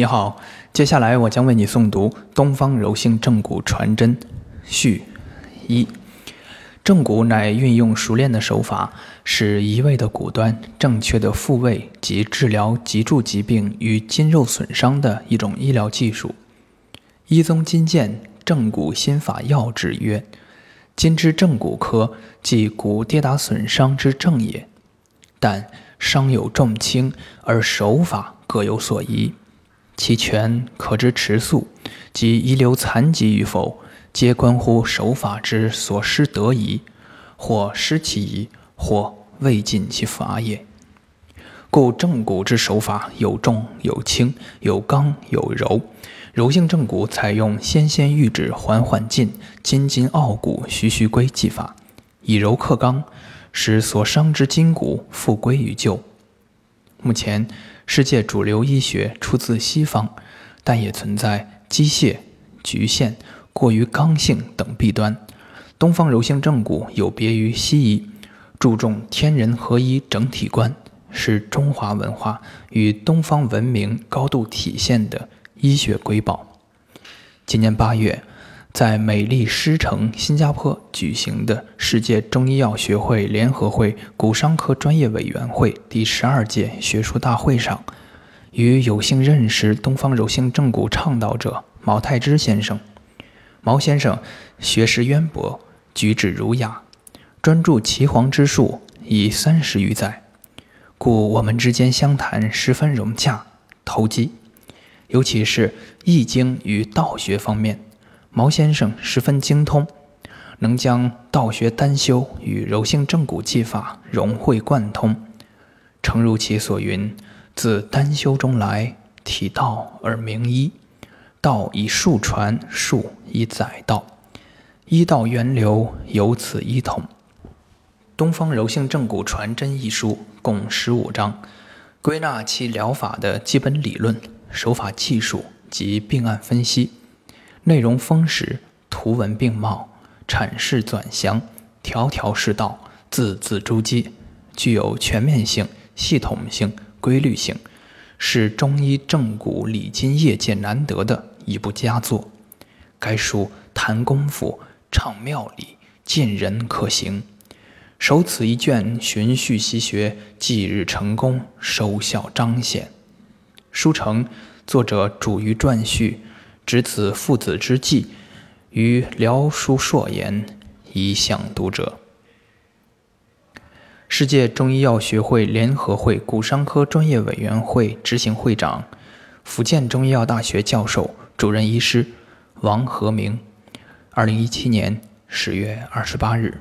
你好，接下来我将为你诵读《东方柔性正骨传真》序一。正骨乃运用熟练的手法，使移位的骨端正确的复位及治疗脊柱疾病与筋肉损伤的一种医疗技术。一宗金鉴正骨心法要旨曰：今之正骨科，即骨跌打损伤之正也。但伤有重轻，而手法各有所宜。其全可知迟速及遗留残疾与否，皆关乎手法之所失得宜，或失其宜，或未尽其法也。故正骨之手法有重有轻，有刚有柔。柔性正骨采用纤纤玉指缓缓进，筋筋傲骨徐徐归技法，以柔克刚，使所伤之筋骨复归于旧。目前。世界主流医学出自西方，但也存在机械、局限、过于刚性等弊端。东方柔性正骨有别于西医，注重天人合一整体观，是中华文化与东方文明高度体现的医学瑰宝。今年八月。在美丽狮城新加坡举行的世界中医药学会联合会骨伤科专业委员会第十二届学术大会上，与有幸认识东方柔性正骨倡导者毛太之先生。毛先生学识渊博，举止儒雅，专注岐黄之术已三十余载，故我们之间相谈十分融洽投机，尤其是《易经》与道学方面。毛先生十分精通，能将道学单修与柔性正骨技法融会贯通。诚如其所云：“自单修中来，体道而明医，道以术传，术以载道，医道源流由此一统。”《东方柔性正骨传真》一书共十五章，归纳其疗法的基本理论、手法技术及病案分析。内容丰实，图文并茂，阐释转详，条条是道，字字珠玑，具有全面性、系统性、规律性，是中医正骨理筋业界难得的一部佳作。该书谈功夫，唱妙理，尽人可行。首此一卷，循序习学，即日成功，收效彰显。书成，作者主于撰序。执此父子之计，于聊书硕言，以向读者。世界中医药学会联合会骨伤科专业委员会执行会长、福建中医药大学教授、主任医师王和明，二零一七年十月二十八日。